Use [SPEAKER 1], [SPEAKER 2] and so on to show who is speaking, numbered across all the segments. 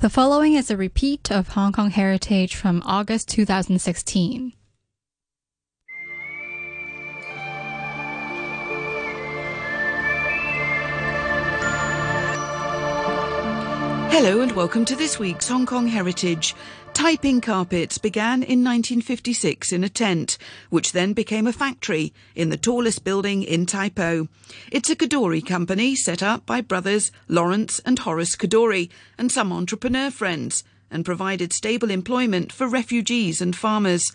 [SPEAKER 1] The following is a repeat of Hong Kong Heritage from August 2016.
[SPEAKER 2] Hello and welcome to this week's Hong Kong Heritage. Taiping Carpets began in 1956 in a tent, which then became a factory in the tallest building in Tai Po. It's a Kadoorie company set up by brothers Lawrence and Horace Kadoorie and some entrepreneur friends and provided stable employment for refugees and farmers.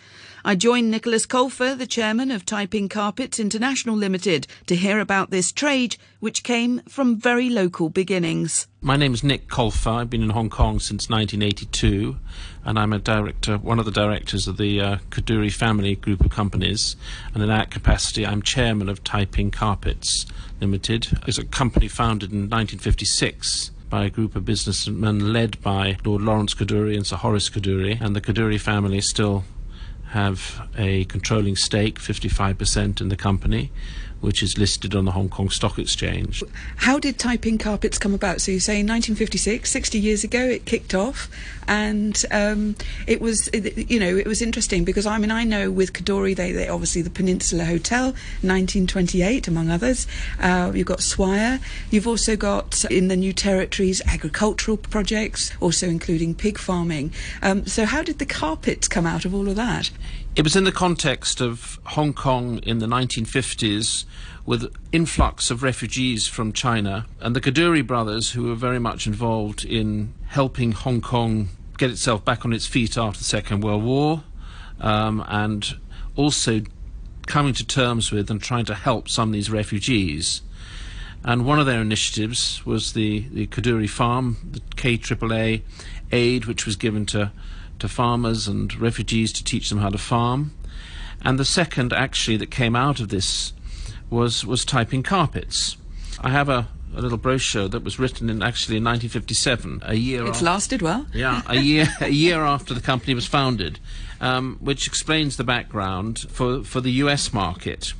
[SPEAKER 2] I joined Nicholas Colfer, the chairman of Taiping Carpets International Limited, to hear about this trade, which came from very local beginnings.
[SPEAKER 3] My name is Nick Colfer. I've been in Hong Kong since 1982, and I'm a director, one of the directors of the uh, Kadoorie family group of companies. And in that capacity, I'm chairman of Taiping Carpets Limited. It's a company founded in 1956 by a group of businessmen led by Lord Lawrence Kadoorie and Sir Horace Kadoorie, and the Kadoorie family still have a controlling stake, 55% in the company, which is listed on the Hong Kong Stock Exchange.
[SPEAKER 2] How did Taiping Carpets come about? So you say in 1956, 60 years ago, it kicked off, and um, it was, you know, it was interesting because I mean, I know with Kadoorie, they, they obviously the Peninsula Hotel, 1928, among others. Uh, you've got Swire. You've also got in the new territories agricultural projects, also including pig farming. Um, so how did the carpets come out of all of that?
[SPEAKER 3] It was in the context of Hong Kong in the 1950s with influx of refugees from China and the Kadoorie brothers who were very much involved in helping Hong Kong get itself back on its feet after the Second World War um, and also coming to terms with and trying to help some of these refugees. And one of their initiatives was the, the Kadoorie Farm, the KAAA aid, which was given to to farmers and refugees to teach them how to farm. And the second, actually, that came out of this was, was Taiping Carpets. I have a, a little brochure that was written in actually in 1957, a year.
[SPEAKER 2] It's lasted well.
[SPEAKER 3] Yeah, a year a year after the company was founded, um, which explains the background for for the U.S. market.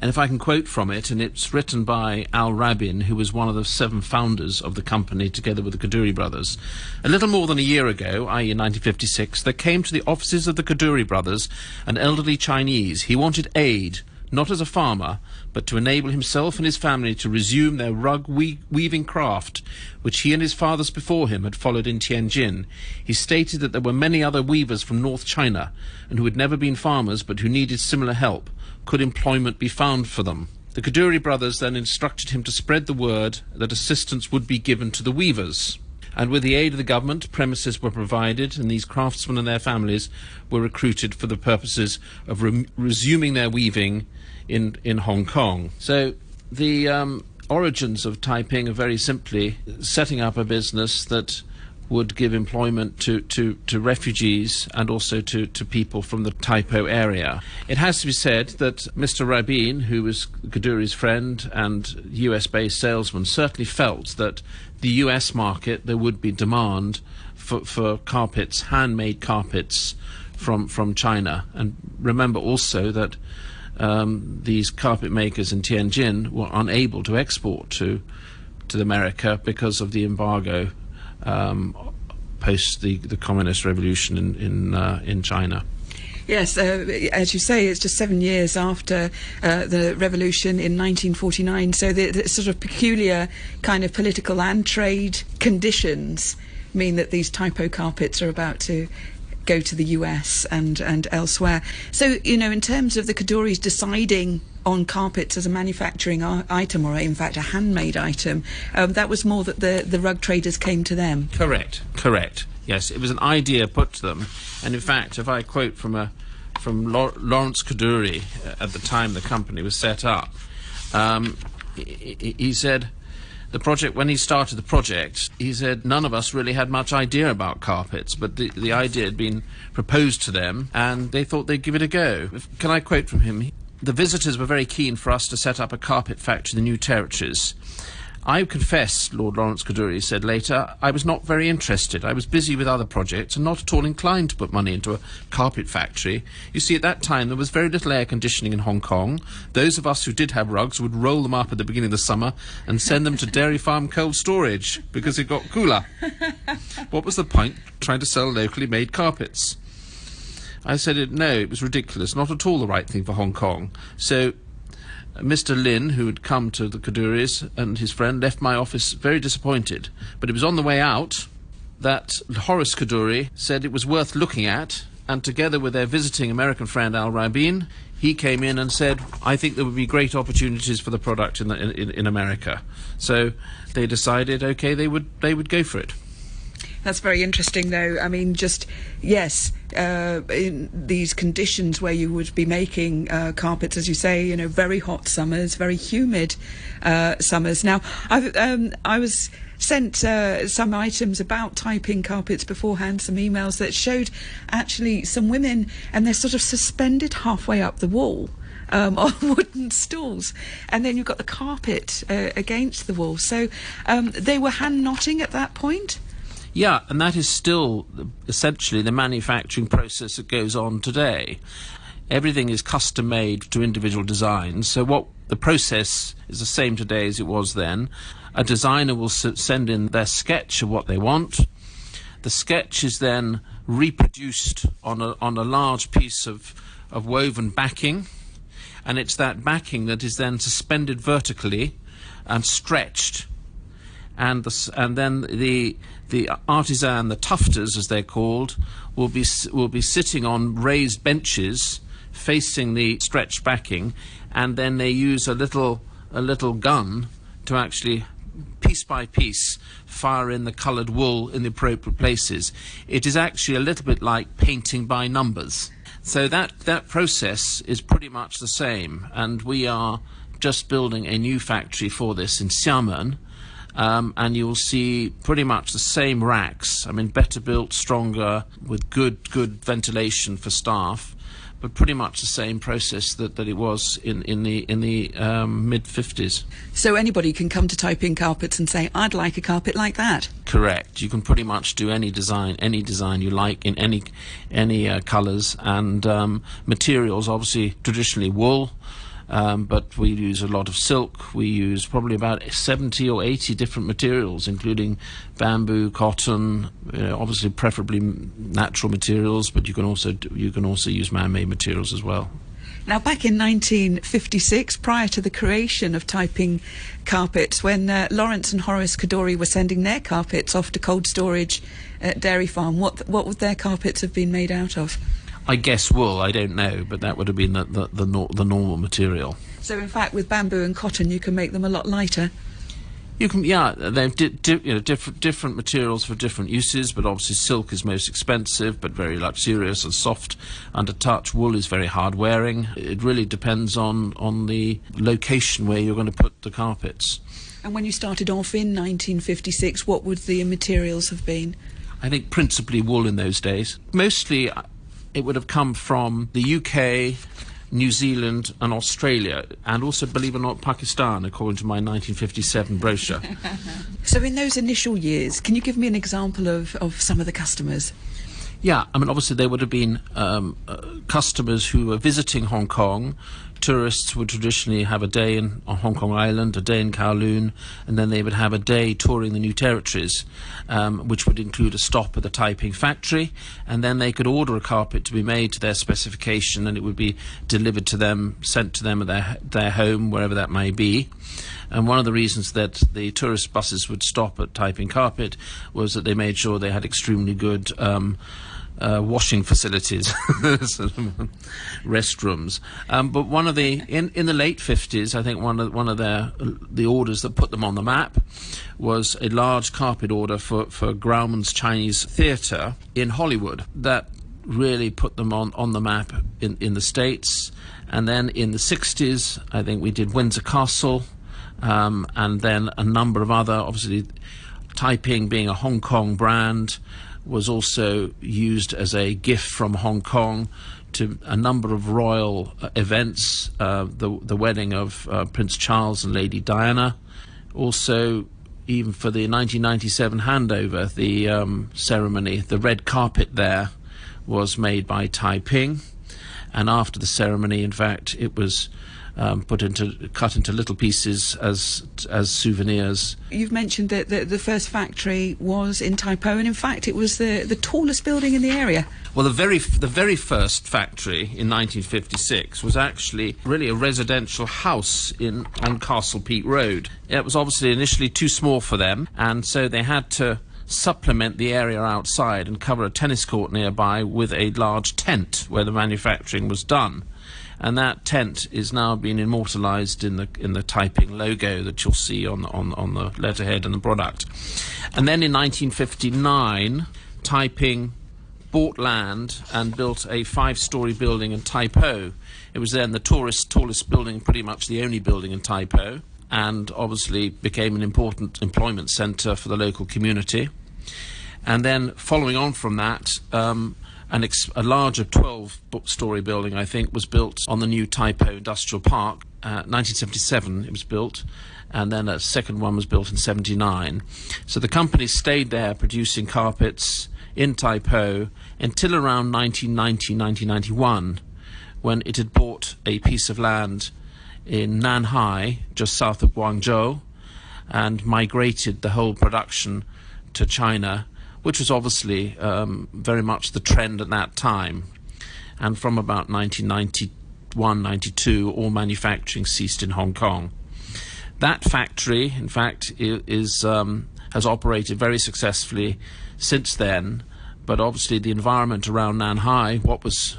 [SPEAKER 3] And if I can quote from it, and it's written by Al Rabin, who was one of the seven founders of the company together with the Kadoorie brothers. A little more than a year ago, i.e., in 1956, there came to the offices of the Kadoorie brothers an elderly Chinese. He wanted aid, not as a farmer, but to enable himself and his family to resume their rug we- weaving craft, which he and his fathers before him had followed in Tianjin. He stated that there were many other weavers from North China, and who had never been farmers, but who needed similar help could employment be found for them? The Kadoorie brothers then instructed him to spread the word that assistance would be given to the weavers. And with the aid of the government, premises were provided, and these craftsmen and their families were recruited for the purposes of re- resuming their weaving in, in Hong Kong. So the um, origins of Taiping are very simply setting up a business that would give employment to, to, to refugees and also to, to people from the Tai Po area. It has to be said that Mr. Rabin, who was Kadoorie's friend and US based salesman, certainly felt that the US market there would be demand for, for carpets, handmade carpets from, from China. And remember also that um, these carpet makers in Tianjin were unable to export to to America because of the embargo um, post the, the communist revolution in in, uh, in China.
[SPEAKER 2] Yes, uh, as you say, it's just seven years after uh, the revolution in 1949. So the, the, sort of peculiar kind of political and trade conditions mean that these Tai Po carpets are about to go to the US and, and elsewhere. So, you know, in terms of the Kadoories deciding on carpets as a manufacturing item or in fact a handmade item um, that was more that the, the rug traders came to them.
[SPEAKER 3] Correct. Correct. Yes. It was an idea put to them. And in fact if I quote from a from Lawrence Kadoorie uh, at the time the company was set up um, he, he said the project, when he started the project, he said none of us really had much idea about carpets, but the, the idea had been proposed to them and they thought they'd give it a go. Can I quote from him? The visitors were very keen for us to set up a carpet factory in the new territories. I confess, Lord Lawrence Kadoorie said later, I was not very interested. I was busy with other projects and not at all inclined to put money into a carpet factory. You see, at that time there was very little air conditioning in Hong Kong. Those of us who did have rugs would roll them up at the beginning of the summer and send them to Dairy Farm cold storage because it got cooler. what was the point trying to sell locally made carpets? I said, no, it was ridiculous, not at all the right thing for Hong Kong. So Mr. Lin, who had come to the Kadoories, and his friend left my office very disappointed. But it was on the way out that Horace Kadoorie said it was worth looking at, and together with their visiting American friend Al Rabin, he came in and said, I think there would be great opportunities for the product in, the, in, in America. So they decided, okay, they would, they would go for it.
[SPEAKER 2] That's very interesting, though. I mean, just yes, uh, in these conditions where you would be making uh, carpets, as you say, you know, very hot summers, very humid uh, summers. Now, um, I was sent uh, some items about Taiping carpets beforehand, some emails that showed actually some women, and they're sort of suspended halfway up the wall. Um, on wooden stools, and then you've got the carpet uh, against the wall. So um, they were hand knotting at that point.
[SPEAKER 3] Yeah, and that is still essentially the manufacturing process that goes on today. Everything is custom made to individual designs. So what the process is the same today as it was then. A designer will send in their sketch of what they want. The sketch is then reproduced on a, on a large piece of, of woven backing, and it's that backing that is then suspended vertically and stretched and the, and then the the artisan, the tufters as they're called, will be will be sitting on raised benches facing the stretched backing, and then they use a little a little gun to actually piece by piece fire in the coloured wool in the appropriate places. It is actually a little bit like painting by numbers. So that that process is pretty much the same, and we are just building a new factory for this in Xiamen um, and you'll see pretty much the same racks. I mean, better built, stronger, with good good ventilation for staff, but pretty much the same process that, that it was in, in the in the um, mid 50s.
[SPEAKER 2] So anybody can come to Taiping Carpets and say, "I'd like a carpet like that."
[SPEAKER 3] Correct. You can pretty much do any design, any design you like in any any uh, colours and um, materials. Obviously, traditionally wool. Um, but we use a lot of silk. We use probably about 70 or 80 different materials, including bamboo, cotton, uh, obviously preferably natural materials, but you can also you can also use man-made materials as well.
[SPEAKER 2] Now, back in 1956, prior to the creation of Taiping Carpets, when uh, Lawrence and Horace Kadoorie were sending their carpets off to cold storage at Dairy Farm, what what would their carpets have been made out of?
[SPEAKER 3] I guess wool. I don't know, but that would have been the the, the, nor- the normal material.
[SPEAKER 2] So in fact, with bamboo and cotton, you can make them a lot lighter.
[SPEAKER 3] You can, yeah, they've di- di- you know, different different materials for different uses, but obviously silk is most expensive, but very luxurious and soft under touch. Wool is very hard wearing. It really depends on on the location where you're going to put the carpets.
[SPEAKER 2] And when you started off in 1956, what would the materials have been?
[SPEAKER 3] I think principally wool in those days. Mostly it would have come from the UK, New Zealand, and Australia, and also, believe it or not, Pakistan, according to my 1957 brochure.
[SPEAKER 2] so, in those initial years, can you give me an example of, of some of the customers?
[SPEAKER 3] Yeah, I mean, obviously, there would have been um, uh, customers who were visiting Hong Kong tourists would traditionally have a day in, on Hong Kong Island, a day in Kowloon, and then they would have a day touring the new territories, um, which would include a stop at the Taiping factory, and then they could order a carpet to be made to their specification, and it would be delivered to them, sent to them at their their home, wherever that may be. And one of the reasons that the tourist buses would stop at Taiping Carpet was that they made sure they had extremely good. Um, uh, washing facilities, restrooms. Um, but one of the in, in the late fifties, I think one of one of their the orders that put them on the map was a large carpet order for for Grauman's Chinese Theatre in Hollywood that really put them on, on the map in, in the States. And then in the 60s, I think we did Windsor Castle, um, and then a number of other, obviously, Taiping being a Hong Kong brand, was also used as a gift from Hong Kong to a number of royal uh, events, uh, the, the wedding of uh, Prince Charles and Lady Diana, also even for the 1997 handover, the um, ceremony, the red carpet there was made by Taiping, and after the ceremony, in fact, it was um, put into cut into little pieces as as souvenirs.
[SPEAKER 2] You've mentioned that the, the, first factory was in Taipo, and in fact, it was the, the tallest building in the area.
[SPEAKER 3] Well, the very the very first factory in 1956 was actually really a residential house in on Castle Peak Road. It was obviously initially too small for them, and so they had to supplement the area outside and cover a tennis court nearby with a large tent where the manufacturing was done and that tent is now being immortalised in the in the Taiping logo that you'll see on on on the letterhead and the product. And then in 1959, Taiping bought land and built a five-story building in Taipo. It was then the tallest tallest building, pretty much the only building in Taipo, and obviously became an important employment centre for the local community. And then, following on from that. Um, ex- a larger 12 story building, I think, was built on the new Taipo Industrial Park. Uh, 1977 it was built, and then a second one was built in 79. So the company stayed there producing carpets in Taipo until around 1990 1991, when it had bought a piece of land in Nanhai, just south of Guangzhou, and migrated the whole production to China which was obviously um, very much the trend at that time. And from about 1991 92, all manufacturing ceased in Hong Kong. That factory, in fact, is, um, has operated very successfully since then, but obviously the environment around Nanhai, what was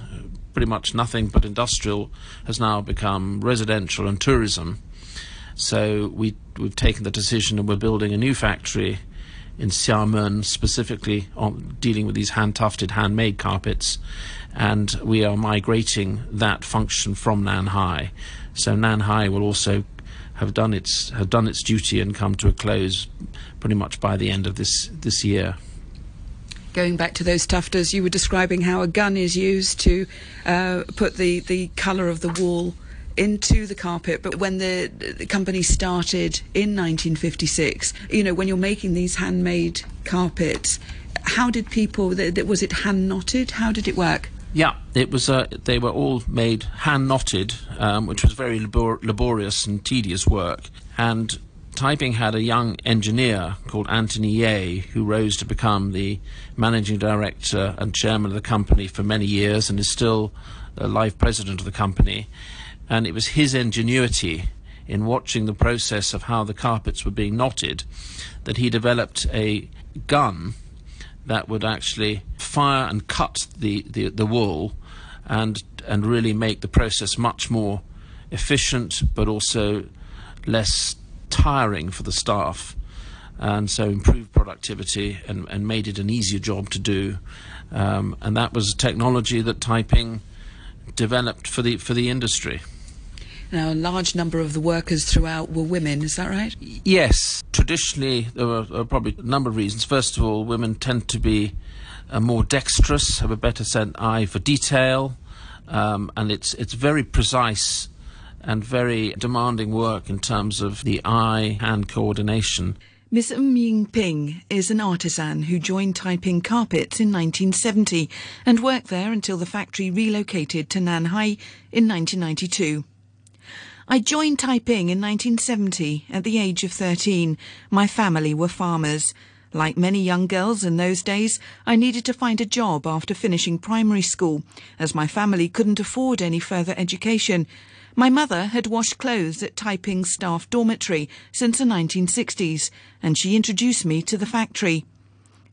[SPEAKER 3] pretty much nothing but industrial, has now become residential and tourism. So we, we've taken the decision and we're building a new factory in Xiamen, specifically on dealing with these hand tufted, handmade carpets. And we are migrating that function from Nanhai. So Nanhai will also have done its have done its duty and come to a close pretty much by the end of this this year.
[SPEAKER 2] Going back to those tufters, you were describing how a gun is used to uh, put the, the colour of the wall into the carpet. But when the, the company started in 1956, you know, when you're making these handmade carpets, how did people? Was it hand knotted? How did it work?
[SPEAKER 3] Yeah, it was. Uh, they were all made hand knotted, um, which was very labor- laborious and tedious work. And Taiping had a young engineer called Anthony Ye, who rose to become the managing director and chairman of the company for many years, and is still the life president of the company and it was his ingenuity in watching the process of how the carpets were being knotted that he developed a gun that would actually fire and cut the, the, the wool and and really make the process much more efficient but also less tiring for the staff and so improved productivity and, and made it an easier job to do um, and that was a technology that Taiping developed for the for the industry.
[SPEAKER 2] Now, a large number of the workers throughout were women, is that right?
[SPEAKER 3] Yes. Traditionally, there were, there were probably a number of reasons. First of all, women tend to be uh, more dexterous, have a better sense eye for detail, um, and it's, it's very precise and very demanding work in terms of the eye hand coordination.
[SPEAKER 2] Miss Ming Ping is an artisan who joined Taiping Carpets in 1970 and worked there until the factory relocated to Nanhai in 1992. I joined Taiping in 1970 at the age of 13. My family were farmers. Like many young girls in those days, I needed to find a job after finishing primary school, as my family couldn't afford any further education. My mother had washed clothes at Taiping's staff dormitory since the 1960s, and she introduced me to the factory.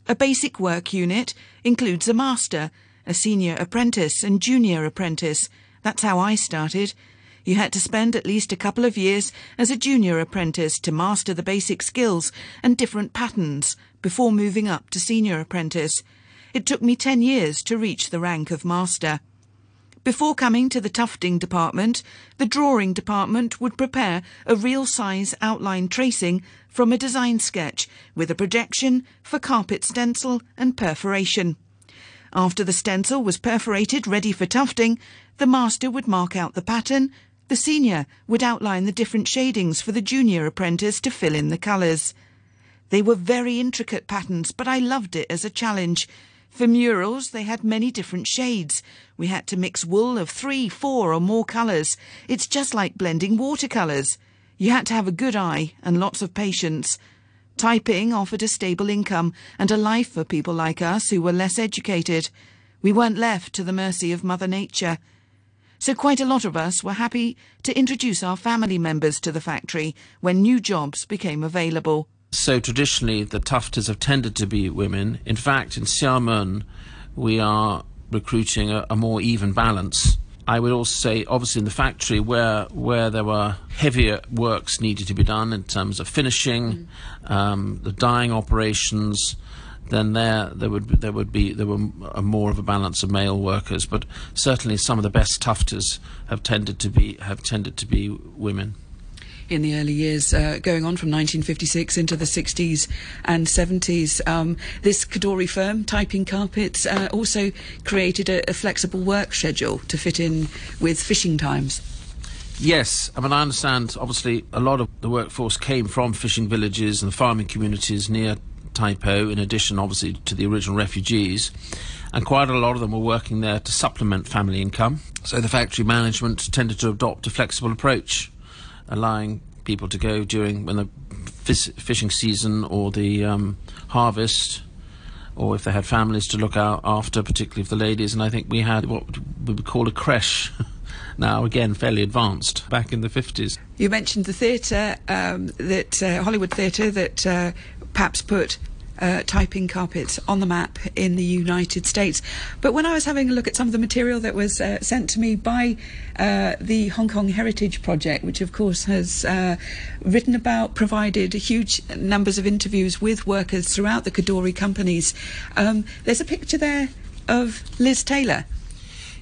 [SPEAKER 2] A basic work unit includes a master, a senior apprentice, and junior apprentice. That's how I started. You had to spend at least a couple of years as a junior apprentice to master the basic skills and different patterns before moving up to senior apprentice. It took me 10 years to reach the rank of master. Before coming to the tufting department, the drawing department would prepare a real size outline tracing from a design sketch with a projection for carpet stencil and perforation. After the stencil was perforated ready for tufting, the master would mark out the pattern The senior would outline the different shadings for the junior apprentice to fill in the colours. They were very intricate patterns, but I loved it as a challenge. For murals, they had many different shades. We had to mix wool of three, four, or more colours. It's just like blending watercolours. You had to have a good eye and lots of patience. Taiping offered a stable income and a life for people like us who were less educated. We weren't left to the mercy of Mother Nature. So quite a lot of us were happy to introduce our family members to the factory when new jobs became available.
[SPEAKER 3] So traditionally, the tufters have tended to be women. In fact, in Xiamen, we are recruiting a, a more even balance. I would also say, obviously, in the factory where where there were heavier works needed to be done in terms of finishing, mm. um, the dyeing operations, then there there would there would be there were a more of a balance of male workers. But certainly, some of the best tufters have tended to be have tended to be women
[SPEAKER 2] in the early years, uh, going on from 1956 into the 60s and 70s. Um, this Kadoorie firm, Taiping Carpets, uh, also created a, a flexible work schedule to fit in with fishing times.
[SPEAKER 3] Yes, I mean, I understand obviously a lot of the workforce came from fishing villages and farming communities near Taipo, in addition, obviously, to the original refugees. And quite a lot of them were working there to supplement family income. So the factory management tended to adopt a flexible approach allowing people to go during when the fish, fishing season or the um, harvest, or if they had families to look out after, particularly for the ladies. And I think we had what we would call a creche. now, again, fairly advanced back in the 50s.
[SPEAKER 2] You mentioned the theatre, um, that uh, Hollywood theatre that uh, perhaps put uh, Taiping carpets on the map in the United States. But when I was having a look at some of the material that was uh, sent to me by uh, the Hong Kong Heritage Project, which of course has uh, written about, provided huge numbers of interviews with workers throughout the Kadoorie companies, um, there's a picture there of Liz Taylor.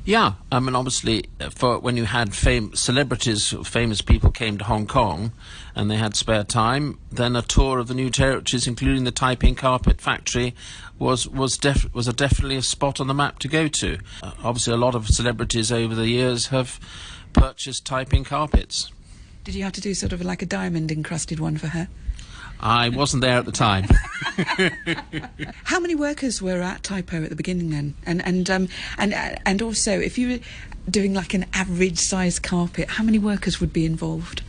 [SPEAKER 3] Yeah, I mean, obviously, uh, for when you had celebrities, famous people came to Hong Kong, and they had spare time, then a tour of the new territories, including the Taiping Carpet Factory, was was def- was a definitely a spot on the map to go to. Uh, obviously, a lot of celebrities over the years have purchased Taiping carpets.
[SPEAKER 2] Did you have to do sort of like a diamond encrusted one for her?
[SPEAKER 3] I wasn't there at the time.
[SPEAKER 2] How many workers were at Taipo at the beginning then? And and um, and and also, if you were doing like an average size carpet, how many workers would be involved?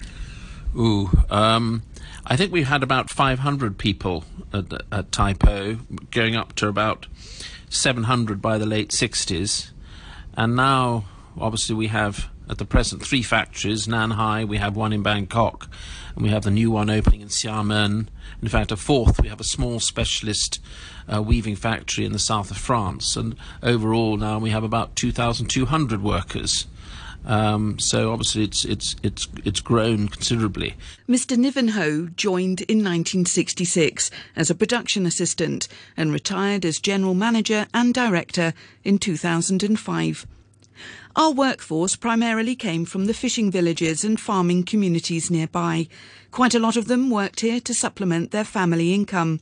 [SPEAKER 3] Ooh, um, I think we had about 500 people at, at Taipo, going up to about 700 by the late 60s, and now obviously we have at the present three factories. Nanhai, we have one in Bangkok, and we have the new one opening in Xiamen. In fact, a fourth, we have a small specialist uh, weaving factory in the south of France. And overall, now we have about 2,200 workers. Um, so obviously, it's it's it's it's grown considerably.
[SPEAKER 2] Mr. Nivenho joined in 1966 as a production assistant and retired as general manager and director in 2005. Our workforce primarily came from the fishing villages and farming communities nearby. Quite a lot of them worked here to supplement their family income.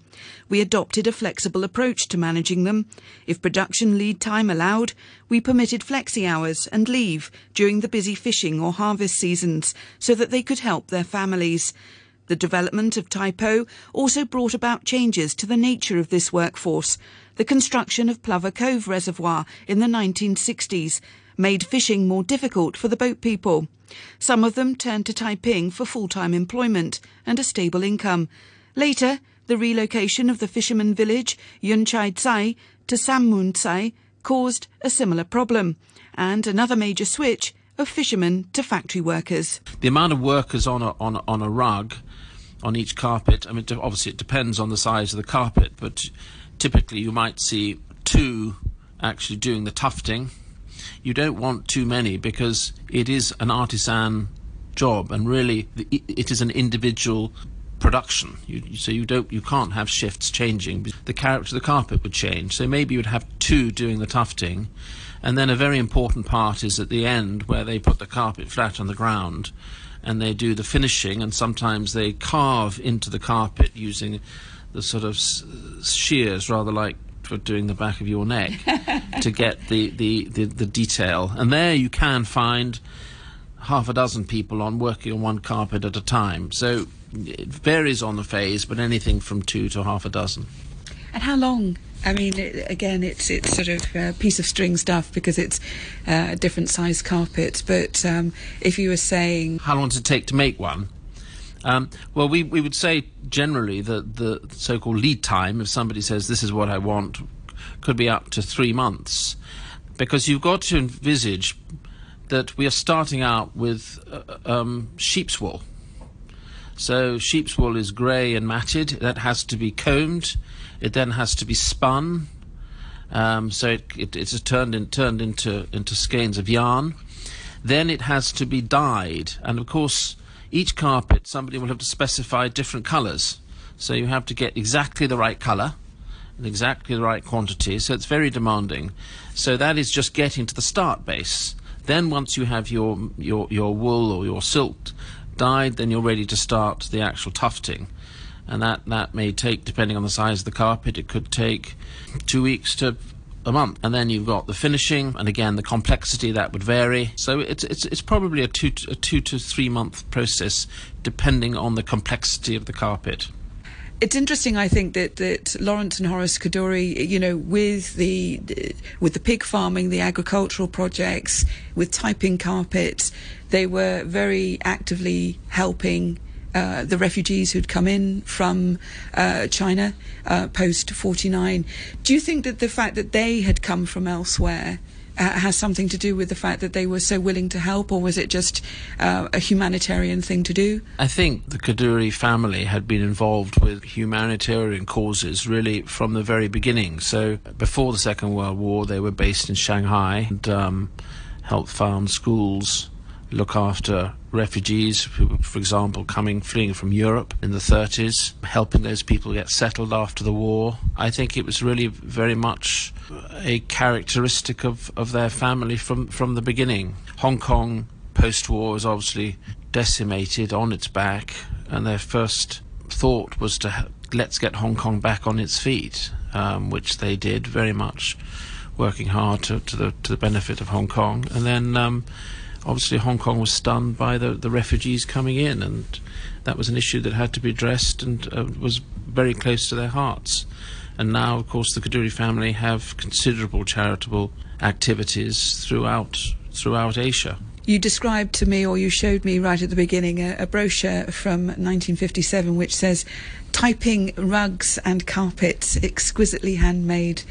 [SPEAKER 2] We adopted a flexible approach to managing them. If production lead time allowed, we permitted flexi hours and leave during the busy fishing or harvest seasons so that they could help their families. The development of Taipo also brought about changes to the nature of this workforce. The construction of Plover Cove Reservoir in the 1960s made fishing more difficult for the boat people. Some of them turned to Taiping for full-time employment and a stable income. Later, the relocation of the fisherman village Yuen Chau Tsai to Sam Mun Tsai caused a similar problem, and another major switch of fishermen to factory workers.
[SPEAKER 3] The amount of workers on a, on on a rug, on each carpet, I mean, obviously it depends on the size of the carpet, but typically you might see two actually doing the tufting you don't want too many because it is an artisan job and really it is an individual production. You, so you don't, you can't have shifts changing. The character of the carpet would change. So maybe you'd have two doing the tufting, and then a very important part is at the end where they put the carpet flat on the ground, and they do the finishing, and sometimes they carve into the carpet using the sort of shears, rather like for doing the back of your neck to get the, the, the, the, detail. And there you can find half a dozen people on working on one carpet at a time. So it varies on the phase, but anything from two to half a dozen.
[SPEAKER 2] And how long? I mean, it, again, it's it's sort of a piece of string stuff because it's uh, a different size carpet. But um, if you were saying
[SPEAKER 3] how long does it take to make one? Um, well, we, we would say generally that the so-called lead time, if somebody says this is what I want, could be up to three months, because you've got to envisage that we are starting out with uh, um, sheep's wool. So sheep's wool is grey and matted. That has to be combed. It then has to be spun. Um, so it, it, it's turned in, turned into into skeins of yarn. Then it has to be dyed, and of course, each carpet somebody will have to specify different colours. So you have to get exactly the right colour and exactly the right quantity. So it's very demanding. So that is just getting to the start base. Then once you have your your your wool or your silk dyed, then you're ready to start the actual tufting. And that, that may take, depending on the size of the carpet, it could take two weeks to a month. And then you've got the finishing, and again, the complexity that would vary. So it's, it's, it's probably a two, to, a two to three month process, depending on the complexity of the carpet
[SPEAKER 2] it's interesting, I think, that, that Lawrence and Horace Kadoorie, you know, with the with the pig farming, the agricultural projects, with Taiping carpets, they were very actively helping uh, the refugees who'd come in from uh, China uh, post 49. Do you think that the fact that they had come from elsewhere uh, has something to do with the fact that they were so willing to help, or was it just uh, a humanitarian thing to do?
[SPEAKER 3] I think the Kadoorie family had been involved with humanitarian causes really from the very beginning. So before the Second World War, they were based in Shanghai and um, helped found schools look after refugees who, for example, coming fleeing from Europe in the 30s, helping those people get settled after the war. I think it was really very much a characteristic of, of their family from, from the beginning. Hong Kong post war was obviously decimated on its back, and their first thought was to let's get Hong Kong back on its feet, um, which they did very much, working hard to, to the to the benefit of Hong Kong, and then. Um, obviously Hong Kong was stunned by the, the refugees coming in, and that was an issue that had to be addressed and uh, was very close to their hearts. And now, of course, the Kadoorie family have considerable charitable activities throughout throughout Asia.
[SPEAKER 2] You described to me, or you showed me right at the beginning, a, a brochure from 1957 which says, "Taiping rugs and carpets, exquisitely handmade."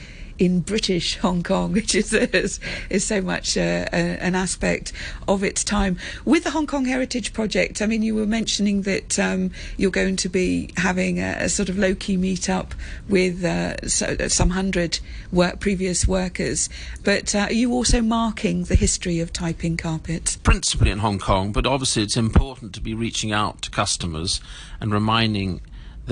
[SPEAKER 2] In British Hong Kong, which is is, is so much uh, a, an aspect of its time. With the Hong Kong Heritage Project, I mean, you were mentioning that um, you're going to be having a, a sort of low key meetup with uh, so, some hundred work, previous workers, but uh, are you also marking the history of Taiping carpets?
[SPEAKER 3] Principally in Hong Kong, but obviously it's important to be reaching out to customers and reminding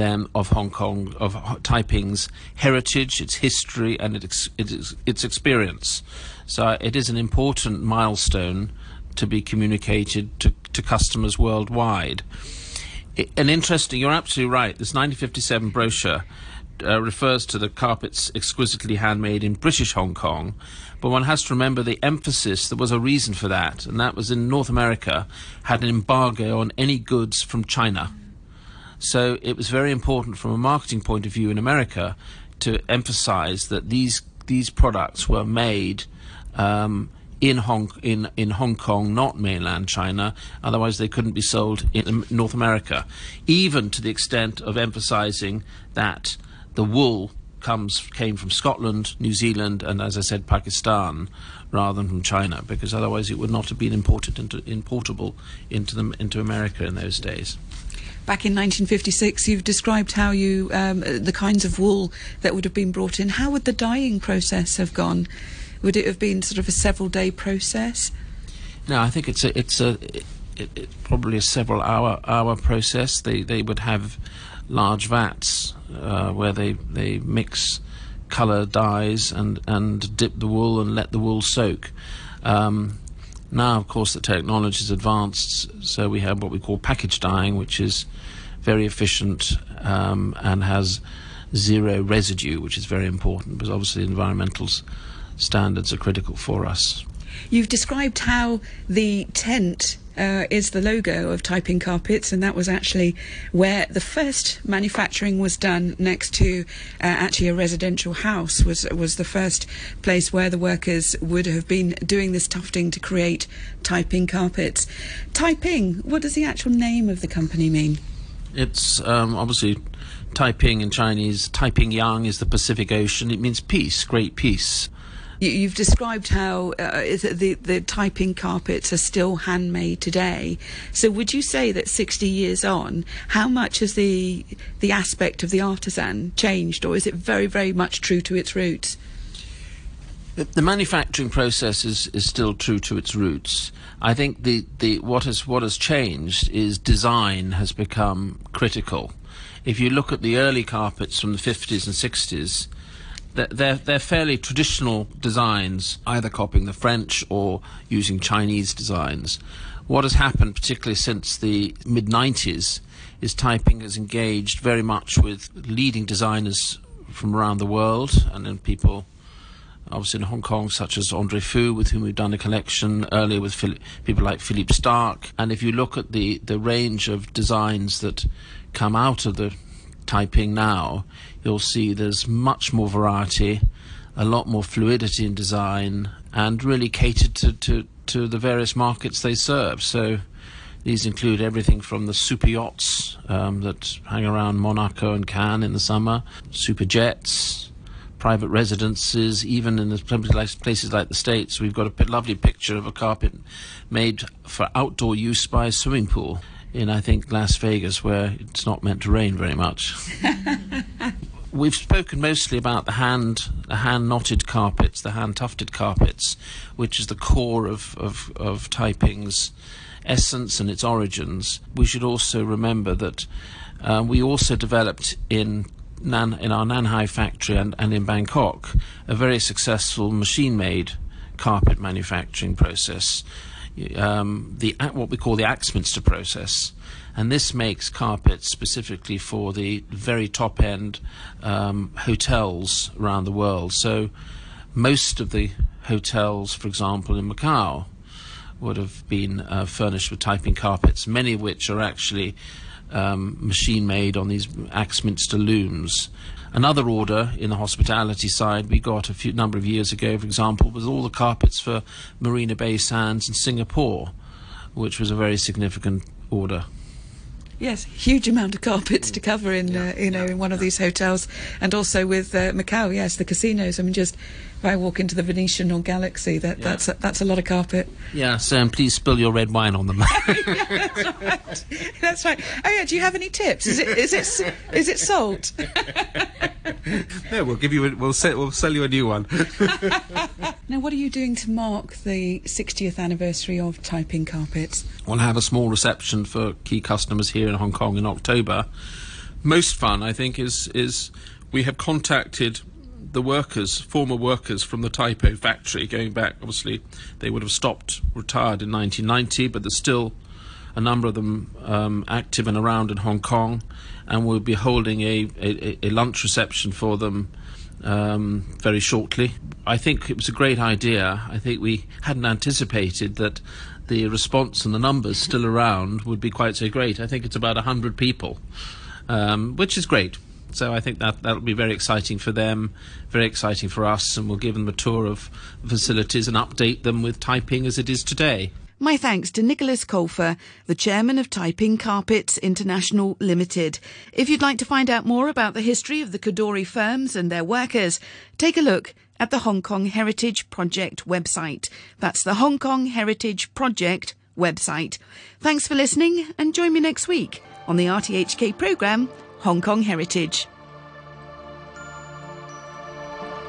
[SPEAKER 3] them of Hong Kong, of Taiping's heritage, its history, and its, its, its experience. So it is an important milestone to be communicated to, to customers worldwide. And interesting, you're absolutely right. This 1957 brochure uh, refers to the carpets exquisitely handmade in British Hong Kong, but one has to remember the emphasis. There was a reason for that, and that was in North America had an embargo on any goods from China. So it was very important from a marketing point of view in America to emphasize that these these products were made um, in Hong in in Hong Kong, not mainland China. Otherwise, they couldn't be sold in North America. Even to the extent of emphasizing that the wool comes came from Scotland, New Zealand, and as I said, Pakistan, rather than from China, because otherwise it would not have been imported into importable into them into America in those days
[SPEAKER 2] back in 1956, you've described how you um, the kinds of wool that would have been brought in. How would the dyeing process have gone? Would it have been sort of a several day process?
[SPEAKER 3] No, I think it's a it's a it, it, probably a several hour hour process. They they would have large vats uh, where they they mix color dyes and and dip the wool and let the wool soak. Um, now, of course, the technology is advanced, so we have what we call package dyeing, which is very efficient um, and has zero residue, which is very important because obviously environmental standards are critical for us.
[SPEAKER 2] You've described how the tent uh, is the logo of Taiping Carpets, and that was actually where the first manufacturing was done next to uh, actually a residential house. was was the first place where the workers would have been doing this tufting to create Taiping Carpets. Taiping, what does the actual name of the company mean?
[SPEAKER 3] It's um, obviously Taiping in Chinese. Taiping Yang is the Pacific Ocean. It means peace, great peace.
[SPEAKER 2] You, have described how uh, the the Taiping carpets are still handmade today. So, would you say that 60 years on, how much has the the aspect of the artisan changed, or is it very, very much true to its roots?
[SPEAKER 3] The manufacturing process is, is still true to its roots. I think the, the what has what has changed is design has become critical. If you look at the early carpets from the 50s and 60s, they're, they're fairly traditional designs, either copying the French or using Chinese designs. What has happened, particularly since the mid 90s, is Taiping has engaged very much with leading designers from around the world, and then people, obviously in Hong Kong, such as Andre Fu, with whom we've done a collection earlier with Philip, people like Philippe Starck. And if you look at the, the range of designs that come out of the Taiping now, you'll see there's much more variety, a lot more fluidity in design, and really catered to, to, to the various markets they serve. So these include everything from the super yachts um, that hang around Monaco and Cannes in the summer, super jets, private residences, even in places like the States. We've got a lovely picture of a carpet made for outdoor use by a swimming pool in, I think, Las Vegas, where it's not meant to rain very much. We've spoken mostly about the hand, the hand knotted carpets, the hand tufted carpets, which is the core of, of, of Taiping's essence and its origins. We should also remember that uh, we also developed in Nan, in our Nanhai factory and, and in Bangkok a very successful machine made carpet manufacturing process um, the what we call the Axminster process, and this makes carpets specifically for the very top end um, hotels around the world. So most of the hotels, for example, in Macau, would have been uh, furnished with Taiping carpets, many of which are actually um, machine made on these Axminster looms. Another order in the hospitality side we got a few number of years ago, for example, was all the carpets for Marina Bay Sands in Singapore, which was a very significant order.
[SPEAKER 2] Yes, huge amount of carpets to cover in, yeah, uh, you know, yeah, in one of these hotels, and also with uh, Macau. Yes, the casinos. I mean, just if I walk into the Venetian or Galaxy, that yeah. that's a, that's a lot of carpet.
[SPEAKER 3] Yeah, and please spill your red wine on them.
[SPEAKER 2] yeah, that's right. That's right. Oh yeah, do you have any tips? Is it is it is it salt?
[SPEAKER 3] no, we'll give you. A, we'll sell, we'll sell you a new one.
[SPEAKER 2] now, what are you doing to mark the 60th anniversary of Taiping Carpets?
[SPEAKER 3] We'll have a small reception for key customers here in Hong Kong in October. Most fun, I think, is is we have contacted the workers, former workers from the Taipei factory, going back, obviously, they would have stopped, retired in 1990, but there's still a number of them um, active and around in Hong Kong, and we'll be holding a, a, a lunch reception for them um, very shortly. I think it was a great idea. I think we hadn't anticipated that the response and the numbers still around would be quite so great. I think it's about 100 people, um, which is great. So I think that that'll be very exciting for them, very exciting for us, and we'll give them a tour of facilities and update them with Taiping as it is today.
[SPEAKER 2] My thanks to Nicholas Colfer, the chairman of Taiping Carpets International Limited. If you'd like to find out more about the history of the Kadoorie firms and their workers, take a look at the Hong Kong Heritage Project website. That's the Hong Kong Heritage Project website. Thanks for listening and join me next week on the RTHK programme Hong Kong Heritage.